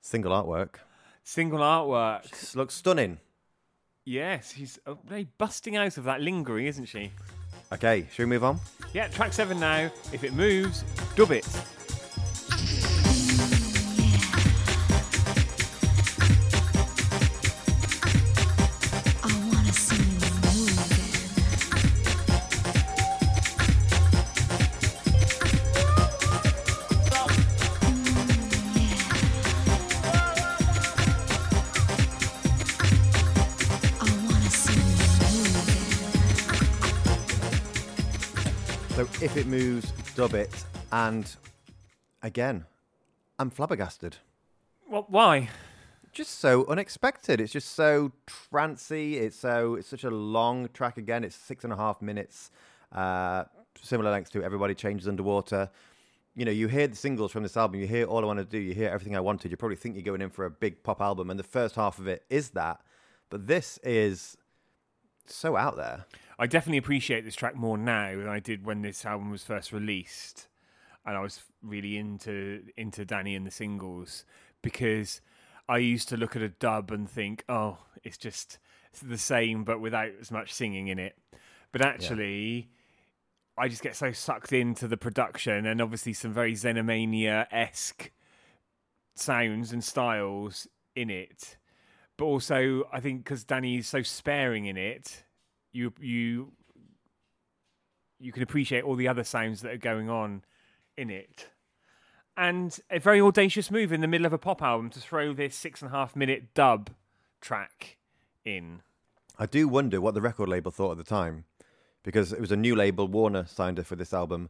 single artwork. Single artwork. Looks stunning. Yes, she's really oh, busting out of that lingering, isn't she? Okay, should we move on? Yeah, track seven now. If it moves, dub it. Moves, dub it. And again, I'm flabbergasted. Well, why? just so unexpected. It's just so trancy. It's so it's such a long track again. It's six and a half minutes. Uh, similar length to Everybody Changes Underwater. You know, you hear the singles from this album. You hear All I Want to Do. You hear Everything I Wanted. You probably think you're going in for a big pop album, and the first half of it is that. But this is so out there. I definitely appreciate this track more now than I did when this album was first released, and I was really into into Dannii and the singles because I used to look at a dub and think, oh, it's just the same but without as much singing in it. But actually, I just get so sucked into the production and obviously some very Xenomania esque sounds and styles in it. But also, I think because Dannii is so sparing in it, you you you can appreciate all the other sounds that are going on in it. And a very audacious move in the middle of a pop album to throw this six and a half minute dub track in. I do wonder what the record label thought at the time, because it was a new label. Warner signed her for this album,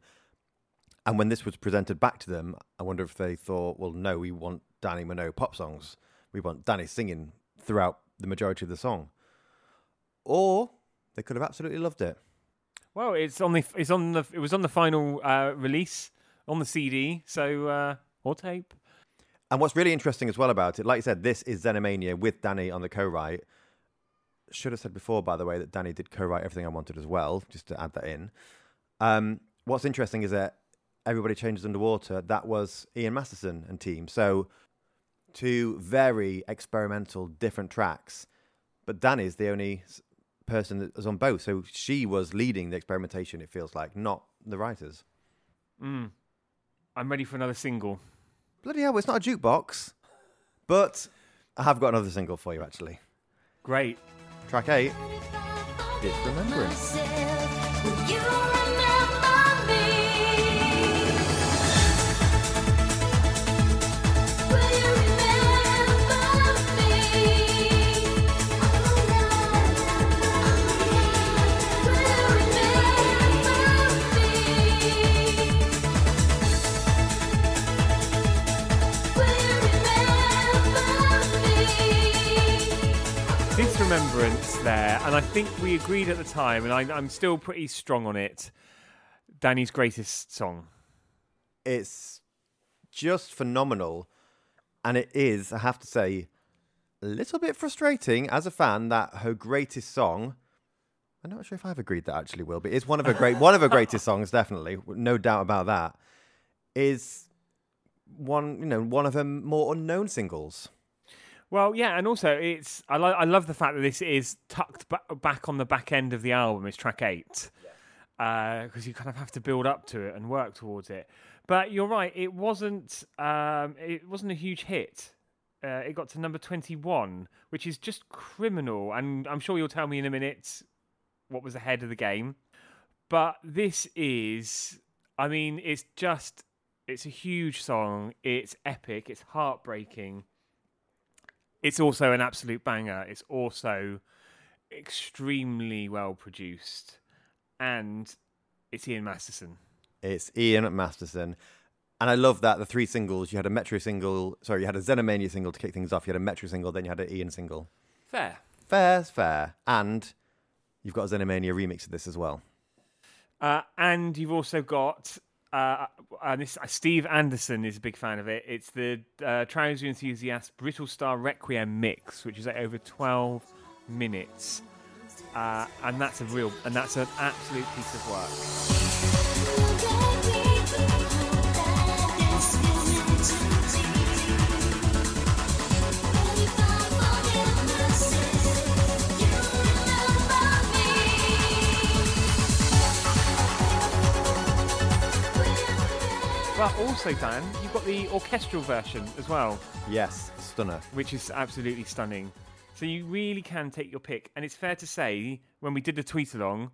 and when this was presented back to them, I wonder if they thought, "Well, no, we want Dannii Minogue pop songs. We want Dannii singing throughout the majority of the song," or they could have absolutely loved it. Well, it's on the it's on the it was on the final uh, release on the CD, so uh, or tape. And what's really interesting as well about it, like you said, this is Xenomania with Dannii on the co-write. Should have said before, by the way, that Dannii did co-write everything I wanted as well, just to add that in. Um, what's interesting is that Everybody Changes Underwater, that was Ian Masterson and team. So two very experimental, different tracks. But Dannii's the only person that was on both. So she was leading the experimentation, it feels like, not the writers. Mm. I'm ready for another single. Bloody hell, it's not a jukebox. But I have got another single for you, actually. Great. Track eight, Disremembrance. Will Disremembrance there, and I think we agreed at the time, and I, I'm still pretty strong on it. Dannii's greatest song. It's just phenomenal. And it is, I have to say, a little bit frustrating as a fan that her greatest song. I'm not sure if I've agreed that actually will, but it's one of her great one of her greatest songs, definitely, no doubt about that. Is one you know one of her more unknown singles. Well, yeah, and also it's I, lo- I love the fact that this is tucked ba- back on the back end of the album. It's track eight because you kind of have to build up to it and work towards it. But you're right, it wasn't um, it wasn't a huge hit. Uh, it got to number twenty-one, which is just criminal. And I'm sure you'll tell me in a minute what was ahead of the game. But this is, I mean, it's just it's a huge song. It's epic. It's heartbreaking it's also an absolute banger. It's also extremely well produced, and it's Ian Masterson. It's Ian Masterson. And I love that the three singles, you had a Metro single, sorry, you had a Xenomania single to kick things off, you had a Metro single, then you had an Ian single. Fair. Fair's fair. And you've got a Xenomania remix of this as well. Uh, and you've also got uh, uh, this uh, Steve Anderson is a big fan of it. It's the uh, Trouser Enthusiast Brittle Star Requiem mix, which is over twelve minutes, uh, and that's a real and that's an absolute piece of work. But also, Dan, you've got the orchestral version as well. Yes, stunner. which is absolutely stunning. So you really can take your pick, and it's fair to say when we did the tweet along,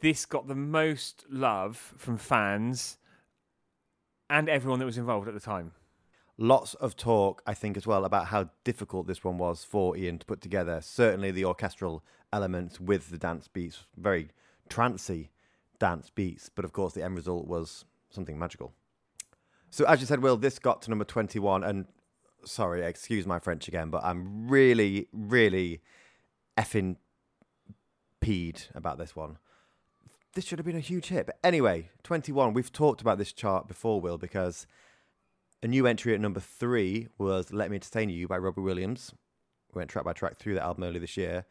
this got the most love from fans and everyone that was involved at the time. Lots of talk, I think, as well, about how difficult this one was for Ian to put together. Certainly the orchestral elements with the dance beats, very trancy dance beats, but of course the end result was something magical. So as you said, Will, this got to number 21, and sorry, excuse my French again, but I'm really, really effing peed about this one. This should have been a huge hit. But anyway, 21, we've talked about this chart before, Will, because a new entry at number three was Let Me Entertain You by Robbie Williams. We went track by track through the album earlier this year.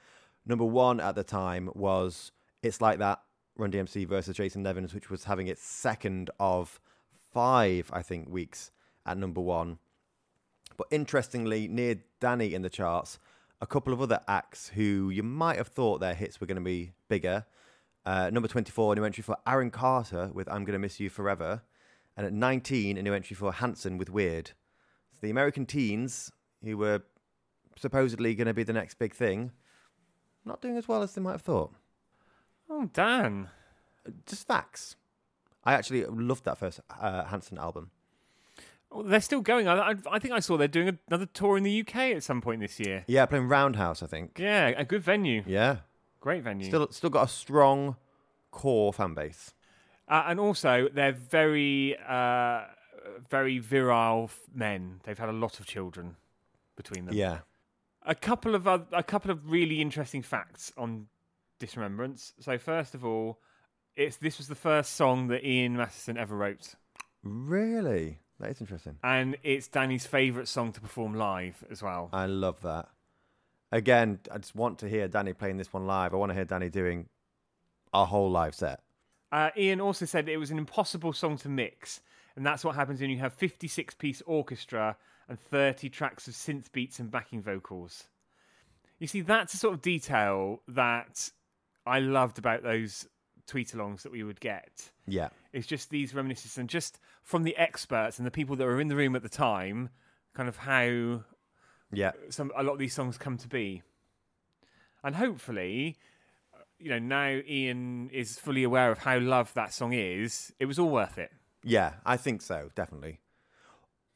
Number one at the time was It's Like That, Run DMC versus Jason Nevins, which was having its second of five, I think, weeks at number one. But interestingly, near Dannii in the charts, a couple of other acts who you might have thought their hits were going to be bigger. Uh, number 24, a new entry for Aaron Carter with I'm Gonna Miss You Forever. And at 19, a new entry for Hanson with Weird. So the American teens, who were supposedly going to be the next big thing, not doing as well as they might have thought. Oh, Dan. Just facts. I actually loved that first uh, Hanson album. Oh, they're still going. I, I, I think I saw they're doing another tour in the UK at some point this year. Yeah, playing Roundhouse, I think. Yeah, a good venue. Yeah. Great venue. Still, still got a strong core fan base. Uh, and also, they're very, uh, very virile f- men. They've had a lot of children between them. Yeah. A couple of a couple of really interesting facts on Disremembrance. So first of all, it's this was the first song that Ian Masterson ever wrote, Really? That is interesting. and it's Dannii's favourite song to perform live as well. I love that. Again, I just want to hear Dannii playing this one live. I want to hear Dannii doing a whole live set. Uh, Ian also said it was an impossible song to mix, and that's what happens when you have 56 piece orchestra and 30 tracks of synth beats and backing vocals. You see, that's the sort of detail that I loved about those tweet alongs that we would get. Yeah. It's just these reminiscences and just from the experts and the people that were in the room at the time, kind of how Yeah. some a lot of these songs come to be. And hopefully, you know, now Ian is fully aware of how loved that song is. It was all worth it. Yeah, I think so, definitely.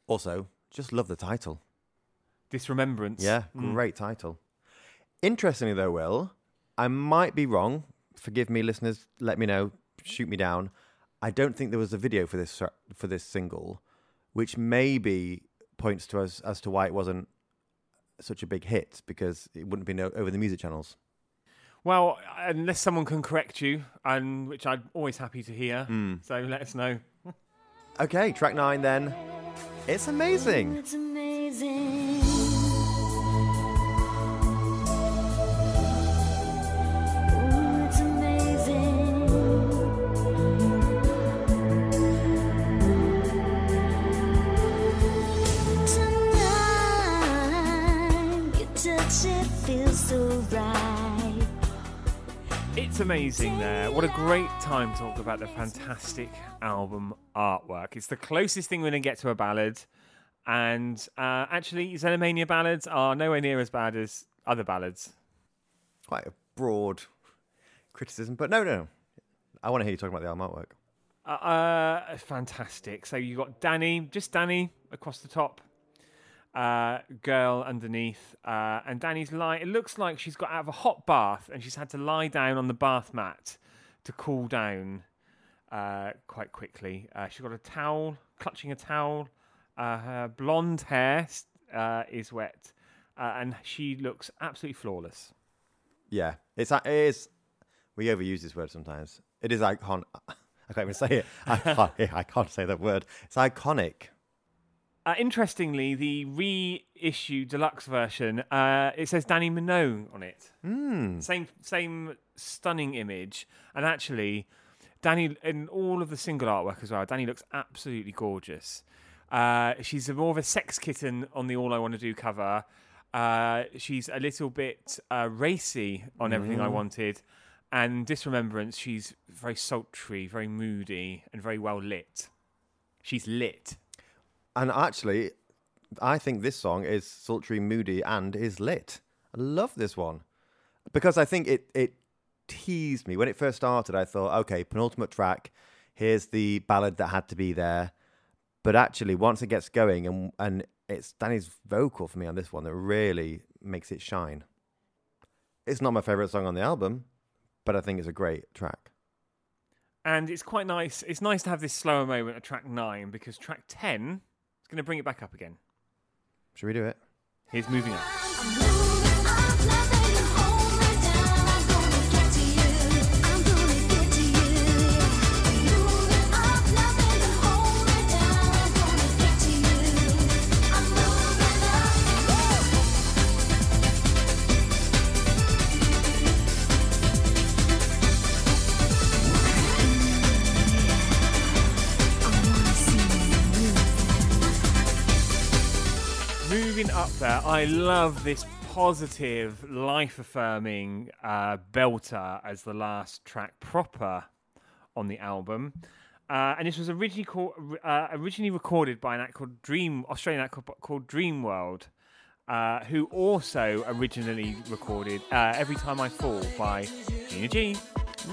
Also, just love the title. Disremembrance. Yeah, Mm. great title. Interestingly, though, Will, I might be wrong. Forgive me, listeners. Let me know. Shoot me down. I don't think there was a video for this for this single, which maybe points to us as to why it wasn't such a big hit because it wouldn't be no- over the music channels. Well, unless someone can correct you, and which I'm always happy to hear. Hmm. So let us know. Okay, track nine then. It's amazing. It's amazing. That's amazing there. What a great time to talk about the fantastic album artwork. It's the closest thing we're going to get to a ballad. And uh, actually, Xenomania ballads are nowhere near as bad as other ballads. Quite a broad criticism, but no, no, no. I want to hear you talking about the album artwork. Uh, uh, fantastic. So you got Dannii, just Dannii across the top, uh, girl underneath, uh, and Dannii's lie. It looks like she's got out of a hot bath and she's had to lie down on the bath mat to cool down uh, quite quickly. Uh, she's got a towel, clutching a towel. Uh, her blonde hair uh, is wet, uh, and she looks absolutely flawless. Yeah, it's it is. We overuse this word sometimes. It is icon. <laughs> I can't even say it. I <laughs> can't, I can't say that word. It's iconic. Uh, interestingly, the reissue deluxe version, uh, it says Dannii Minogue on it. Hmm. Same, same stunning image, and actually, Dannii in all of the single artwork as well. Dannii looks absolutely gorgeous. Uh, she's a more of a sex kitten on the All I Want to Do cover. Uh, she's a little bit uh, racy on Everything I Wanted, and Disremembrance. She's very sultry, very moody, and very well lit. She's lit. And actually, I think this song is sultry, moody, and is lit. I love this one because I think it it teased me when it first started. I thought, okay, penultimate track. Here's the ballad that had to be there. But actually, once it gets going, and and it's Dannii's vocal for me on this one that really makes it shine. It's not my favorite song on the album, but I think it's a great track. And it's quite nice. It's nice to have this slower moment at track nine because track 10 is going to bring it back up again. Should we do it? Here's moving up. I'm moving up, Moving up there, I love this positive, life affirming uh, belter as the last track proper on the album. Uh, and this was originally called, uh, originally recorded by an act called Dream Australian act called, called Dreamworld, uh, who also originally recorded uh, "Every Time I Fall" by Gina G.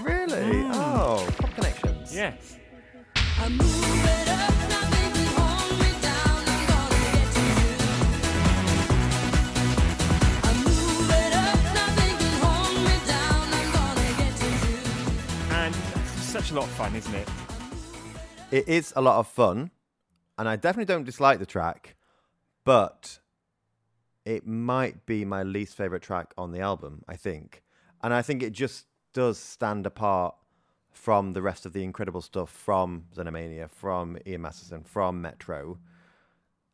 Really? Oh, pop connections. Yes. Such a lot of fun, isn't it? It is a lot of fun, and I definitely don't dislike the track, but it might be my least favorite track on the album, I think. And I think it just does stand apart from the rest of the incredible stuff from Xenomania, from Ian Masterson, from Metro.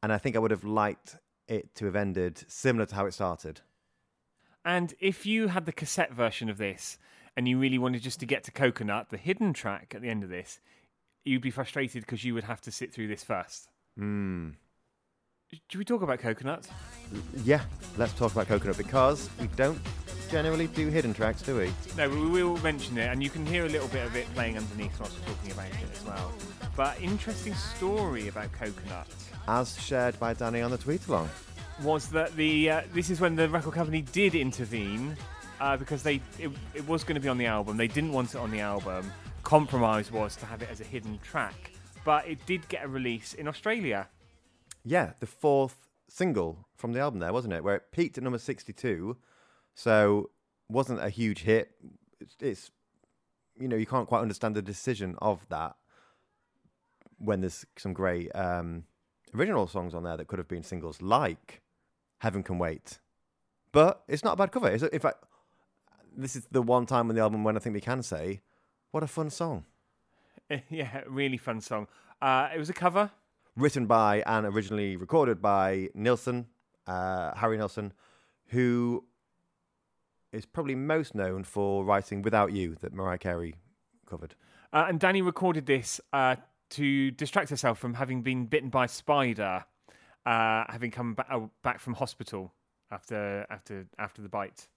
And I think I would have liked it to have ended similar to how it started. And if you had the cassette version of this and you really wanted just to get to Coconut, the hidden track at the end of this, you'd be frustrated because you would have to sit through this first. Hmm. Should we talk about Coconut? Yeah, let's talk about Coconut because we don't generally do hidden tracks, do we? No, but we will mention it, and you can hear a little bit of it playing underneath whilst we're talking about it as well. But interesting story about Coconut As shared by Dannii on the tweet along. was that the uh, this is when the record company did intervene uh, because they it, it was going to be on the album. They didn't want it on the album. Compromise was to have it as a hidden track, but it did get a release in Australia. Yeah, the fourth single from the album there, wasn't it? Where it peaked at number 62. So wasn't a huge hit. It's, it's you know, you can't quite understand the decision of that when there's some great um, original songs on there that could have been singles like Heaven Can Wait. But it's not a bad cover. It's in fact, this is the one time on the album when I think we can say, what a fun song. <laughs> yeah, really fun song. Uh, it was a cover. written by and originally recorded by Nilsson, uh, Harry Nilsson, who is probably most known for writing "Without You" that Mariah Carey covered. Uh, and Dannii recorded this uh, to distract herself from having been bitten by a spider, uh, having come ba- uh, back from hospital after after after the bite.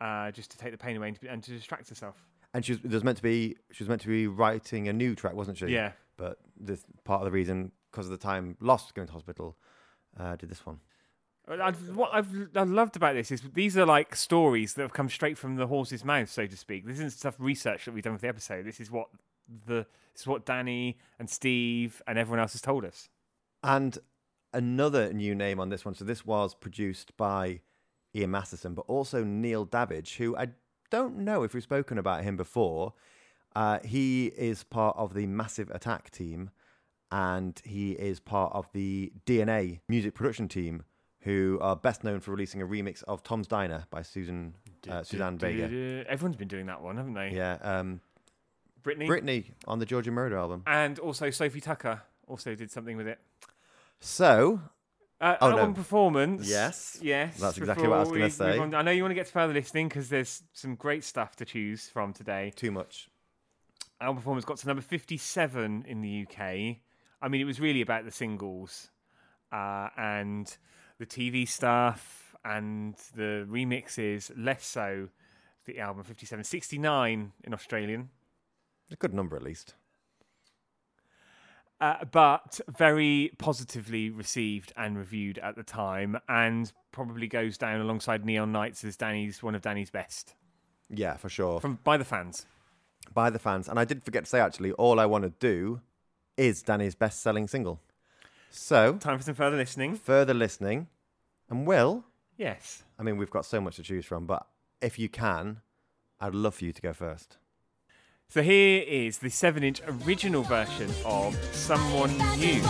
Uh, just to take the pain away and to, and to distract herself. And she was, there was meant to be she was meant to be writing a new track, wasn't she? Yeah. But this part of the reason because of the time lost going to hospital, uh, did this one. I've, what I've I loved about this is these are like stories that have come straight from the horse's mouth, so to speak. This isn't stuff research that we've done with the episode. This is what the this is what Dannii and Steve and everyone else has told us. And another new name on this one. So this was produced by Ian Masterson, but also Neil Davidge, who I don't know if we've spoken about him before. Uh, he is part of the Massive Attack team, and he is part of the DNA music production team, who are best known for releasing a remix of Tom's Diner by Susan uh, Suzanne Vega. Everyone's been doing that one, haven't they? Yeah, um, Brittany. Britney on the Giorgio Moroder album. And also Sophie Tucker also did something with it. So Uh, Oh, no. album performance. Yes. Yes. That's exactly what I was gonna say. on- I know you want to get to further listening because there's some great stuff to choose from today. too much. Album performance got to number 57 in the UK. I mean, it was really about the singles uh, and the TV stuff and the remixes, less so the album 57. 69 in Australian. A good number at least. Uh, but very positively received and reviewed at the time, and probably goes down alongside Neon Nights as Dannii's one of Dannii's best Yeah, for sure. from by the fans. by the fans. And I did forget to say, actually, all I want to do is Dannii's best selling single. So, Time for some further listening. further listening. And Will, Yes. I mean, we've got so much to choose from, but if you can, I'd love for you to go first. So here is the seven-inch original version of "Someone New."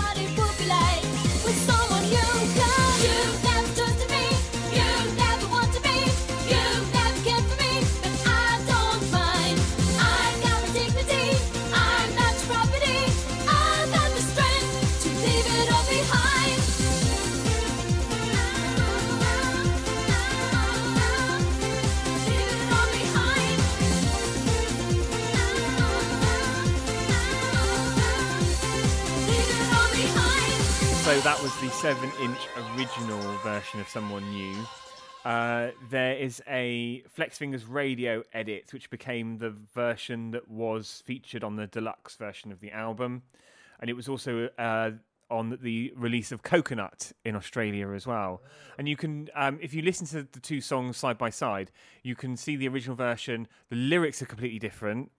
So that was the seven-inch original version of "Someone New." Uh, there is a Flex Fingers radio edit, which became the version that was featured on the deluxe version of the album, and it was also uh, on the release of Coconut in Australia as well. And you can, um, if you listen to the two songs side by side, you can see the original version. The lyrics are completely different,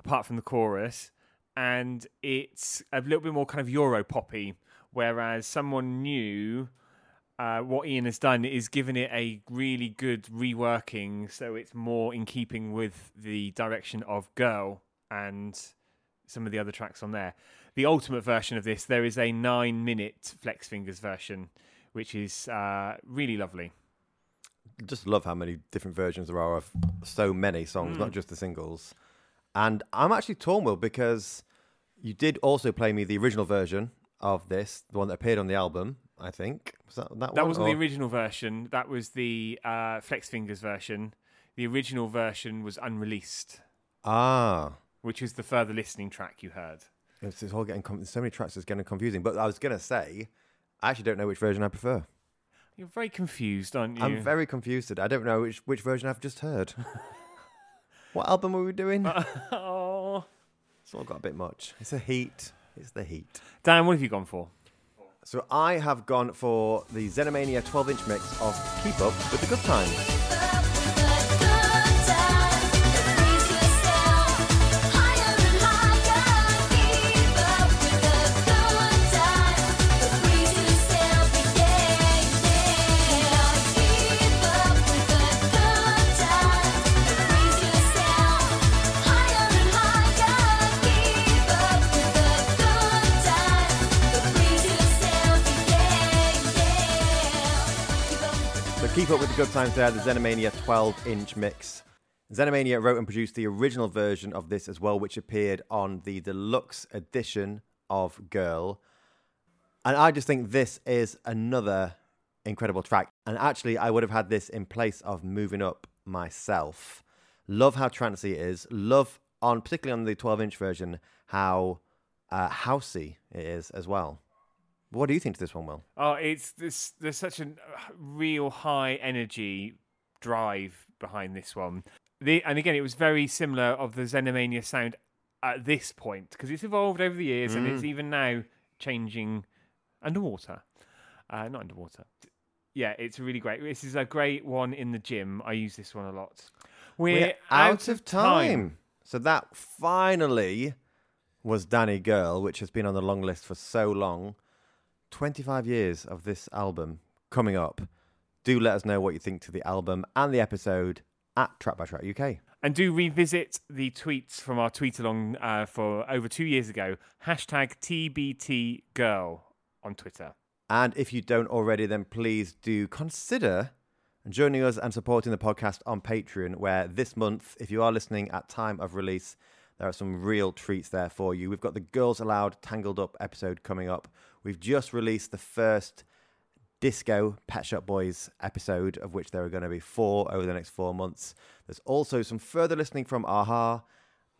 apart from the chorus, and it's a little bit more kind of Euro poppy. Whereas someone new uh, what Ian has done is given it a really good reworking, so it's more in keeping with the direction of Girl and some of the other tracks on there. The ultimate version of this, there is a nine-minute Flex Fingers version, which is uh, really lovely. Just love how many different versions there are of so many songs, not just the singles. And I'm actually torn, Will, because you did also play me the original version of this, the one that appeared on the album, I think. Was that that, That wasn't the original version. That was the uh, Flex Fingers version. The original version was unreleased, Ah. which was the further listening track you heard. It's, it's all getting com- so many tracks. It's getting confusing. But I was gonna say, I actually don't know which version I prefer. You're very confused, aren't you? I'm very confused. today. I don't know which which version I've just heard. <laughs> what album were we doing? <laughs> oh. It's all got a bit much. It's a heat. It's the heat. Dan, what have you gone for? So I have gone for the Xenomania 12-inch mix of Keep Up with the Good Times. Good Times there, the Xenomania 12-inch mix. Xenomania wrote and produced the original version of this as well, which appeared on the deluxe edition of Girl. And I just think this is another incredible track. And actually, I would have had this in place of moving up myself. Love how trancey it is. Love on, particularly on the 12-inch version, how uh, housey it is as well. What do you think to this one, Will? Oh, it's this. There's such a real high energy drive behind this one. The, and again, it was very similar of the Xenomania sound at this point because it's evolved over the years and it's even now changing underwater. Uh, not underwater. Yeah, it's really great. This is a great one in the gym. I use this one a lot. We're, We're out of time. So that finally was Dannii Girl, which has been on the long list for so long. 25 years of this album coming up. Do let us know what you think to the album and the episode at Track by Track UK. And do revisit the tweets from our tweet along uh, for over two years ago. Hashtag TBT Girl on Twitter. And if you don't already, then please do consider joining us and supporting the podcast on Patreon, where this month, if you are listening at time of release, there are some real treats there for you. We've got the Girls Aloud Tangled Up episode coming up. We've just released the first Disco Pet Shop Boys episode, of which there are going to be four over the next four months. There's also some further listening from a-ha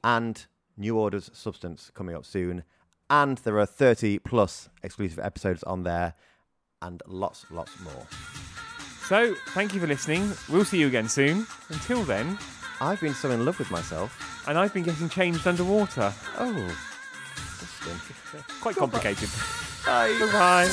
and New Order's Substance coming up soon. And there are 30 plus exclusive episodes on there and lots, lots more. So, thank you for listening. We'll see you again soon. Until then, I've been so in love with myself. and I've been getting changed underwater. Oh. Quite complicated. Bye. Goodbye.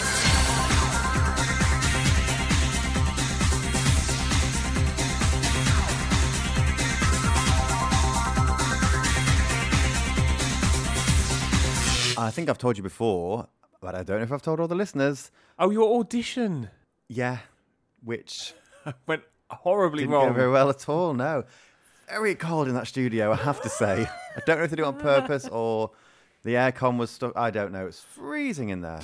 I think I've told you before, but I don't know if I've told all the listeners. Oh, your audition Yeah, which <laughs> went horribly didn't wrong. go very well at all. No, very cold in that studio. I have to say. I don't know if they do it on purpose or the aircon was stuck. I don't know. It's freezing in there.